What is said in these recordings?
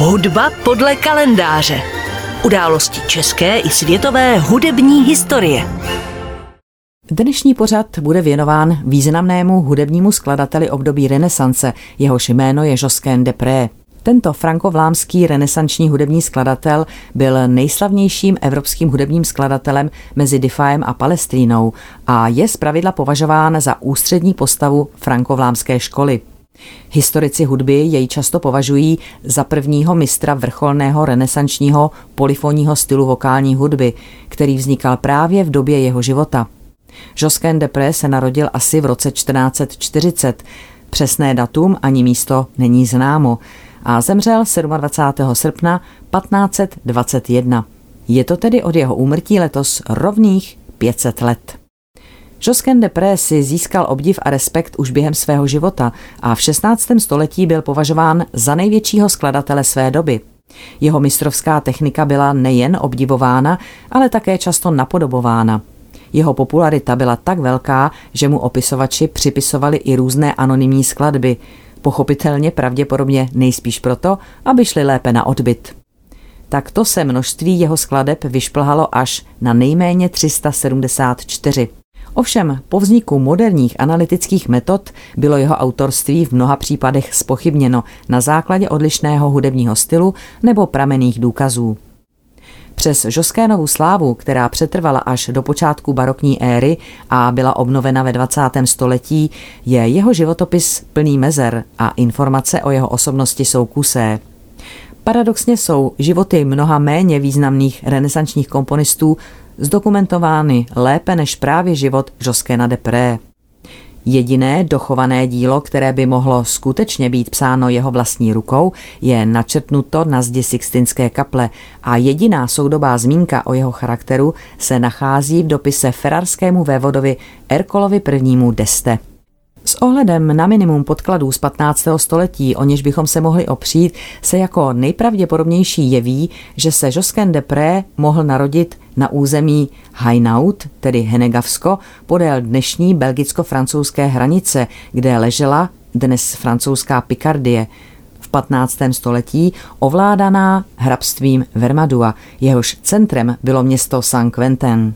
Hudba podle kalendáře. Události české i světové hudební historie. Dnešní pořad bude věnován významnému hudebnímu skladateli období renesance, jehož jméno je Josquin Depré. Tento frankovlámský renesanční hudební skladatel byl nejslavnějším evropským hudebním skladatelem mezi Diffaem a Palestrínou a je zpravidla považován za ústřední postavu frankovlámské školy. Historici hudby jej často považují za prvního mistra vrcholného renesančního polifonního stylu vokální hudby, který vznikal právě v době jeho života. Josquin de se narodil asi v roce 1440. Přesné datum ani místo není známo a zemřel 27. srpna 1521. Je to tedy od jeho úmrtí letos rovných 500 let. Josquin de Pré si získal obdiv a respekt už během svého života a v 16. století byl považován za největšího skladatele své doby. Jeho mistrovská technika byla nejen obdivována, ale také často napodobována. Jeho popularita byla tak velká, že mu opisovači připisovali i různé anonymní skladby, pochopitelně pravděpodobně nejspíš proto, aby šli lépe na odbyt. Takto se množství jeho skladeb vyšplhalo až na nejméně 374. Ovšem po vzniku moderních analytických metod bylo jeho autorství v mnoha případech spochybněno na základě odlišného hudebního stylu nebo pramených důkazů. Přes Žoskénovu slávu, která přetrvala až do počátku barokní éry a byla obnovena ve 20. století, je jeho životopis plný mezer a informace o jeho osobnosti jsou kusé. Paradoxně jsou životy mnoha méně významných renesančních komponistů zdokumentovány lépe než právě život Josquena de Pré. Jediné dochované dílo, které by mohlo skutečně být psáno jeho vlastní rukou, je načrtnuto na zdi Sixtinské kaple a jediná soudobá zmínka o jeho charakteru se nachází v dopise ferarskému vévodovi Erkolovi I. Deste. S ohledem na minimum podkladů z 15. století, o něž bychom se mohli opřít, se jako nejpravděpodobnější jeví, že se Josquin de Pré mohl narodit na území Hainaut, tedy Henegavsko, podél dnešní belgicko-francouzské hranice, kde ležela dnes francouzská Picardie, v 15. století ovládaná hrabstvím Vermadua, jehož centrem bylo město Saint-Quentin.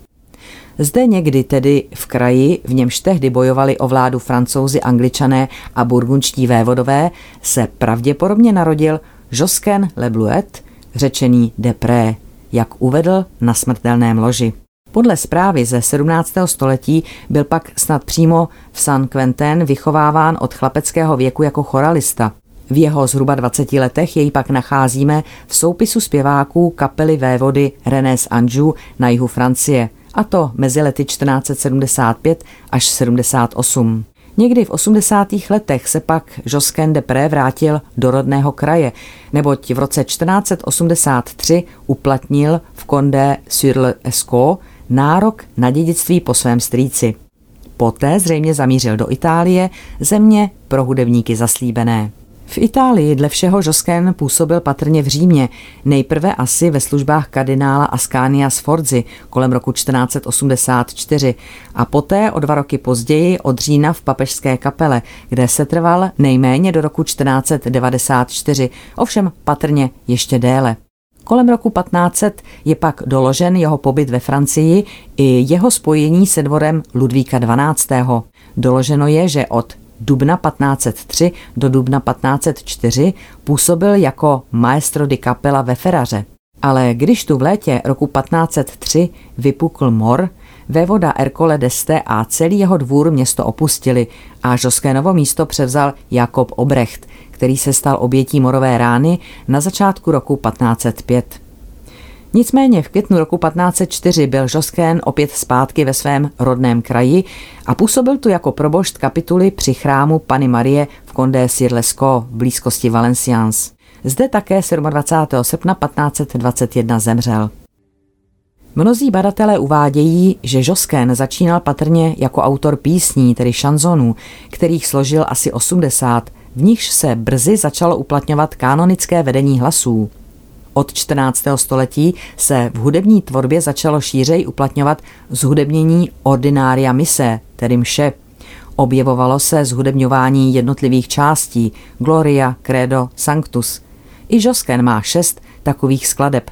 Zde někdy tedy v kraji, v němž tehdy bojovali o vládu francouzi, angličané a burgundští vévodové, se pravděpodobně narodil Josquin Le Bluet, řečený Depré, jak uvedl na smrtelném loži. Podle zprávy ze 17. století byl pak snad přímo v San Quentin vychováván od chlapeckého věku jako choralista. V jeho zhruba 20 letech jej pak nacházíme v soupisu zpěváků kapely vévody René Anjou na jihu Francie – a to mezi lety 1475 až 78. Někdy v 80. letech se pak Josquin de Pré vrátil do rodného kraje, neboť v roce 1483 uplatnil v Condé sur le Escaut nárok na dědictví po svém strýci. Poté zřejmě zamířil do Itálie, země pro hudebníky zaslíbené. V Itálii dle všeho Josquin působil patrně v Římě, nejprve asi ve službách kardinála Ascania Sforzi kolem roku 1484 a poté o dva roky později od října v papežské kapele, kde se trval nejméně do roku 1494, ovšem patrně ještě déle. Kolem roku 1500 je pak doložen jeho pobyt ve Francii i jeho spojení se dvorem Ludvíka XII. Doloženo je, že od dubna 1503 do dubna 1504 působil jako maestro di capella ve Feraře. Ale když tu v létě roku 1503 vypukl mor, vévoda Ercole d'Este a celý jeho dvůr město opustili a Žoskénovo místo převzal Jakob Obrecht, který se stal obětí morové rány na začátku roku 1505. Nicméně v květnu roku 1504 byl Žoskén opět zpátky ve svém rodném kraji a působil tu jako probošt kapituly při chrámu Pany Marie v Condé Sirlesko v blízkosti Valencians. Zde také 27. srpna 1521 zemřel. Mnozí badatelé uvádějí, že Žosken začínal patrně jako autor písní, tedy šanzonů, kterých složil asi 80, v nichž se brzy začalo uplatňovat kanonické vedení hlasů. Od 14. století se v hudební tvorbě začalo šířej uplatňovat zhudebnění ordinária mise, tedy mše. Objevovalo se zhudebňování jednotlivých částí, Gloria, Credo, Sanctus. I Josken má šest takových skladeb.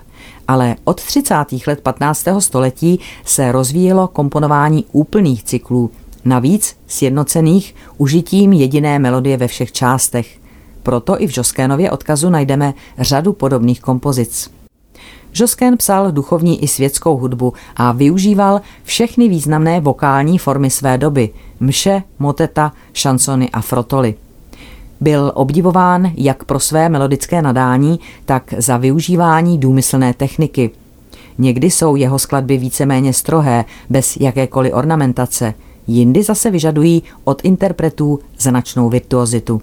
Ale od 30. let 15. století se rozvíjelo komponování úplných cyklů, navíc sjednocených užitím jediné melodie ve všech částech. Proto i v Joskénově odkazu najdeme řadu podobných kompozic. Joskén psal duchovní i světskou hudbu a využíval všechny významné vokální formy své doby – mše, moteta, šansony a frotoly. Byl obdivován jak pro své melodické nadání, tak za využívání důmyslné techniky. Někdy jsou jeho skladby víceméně strohé, bez jakékoliv ornamentace, jindy zase vyžadují od interpretů značnou virtuozitu.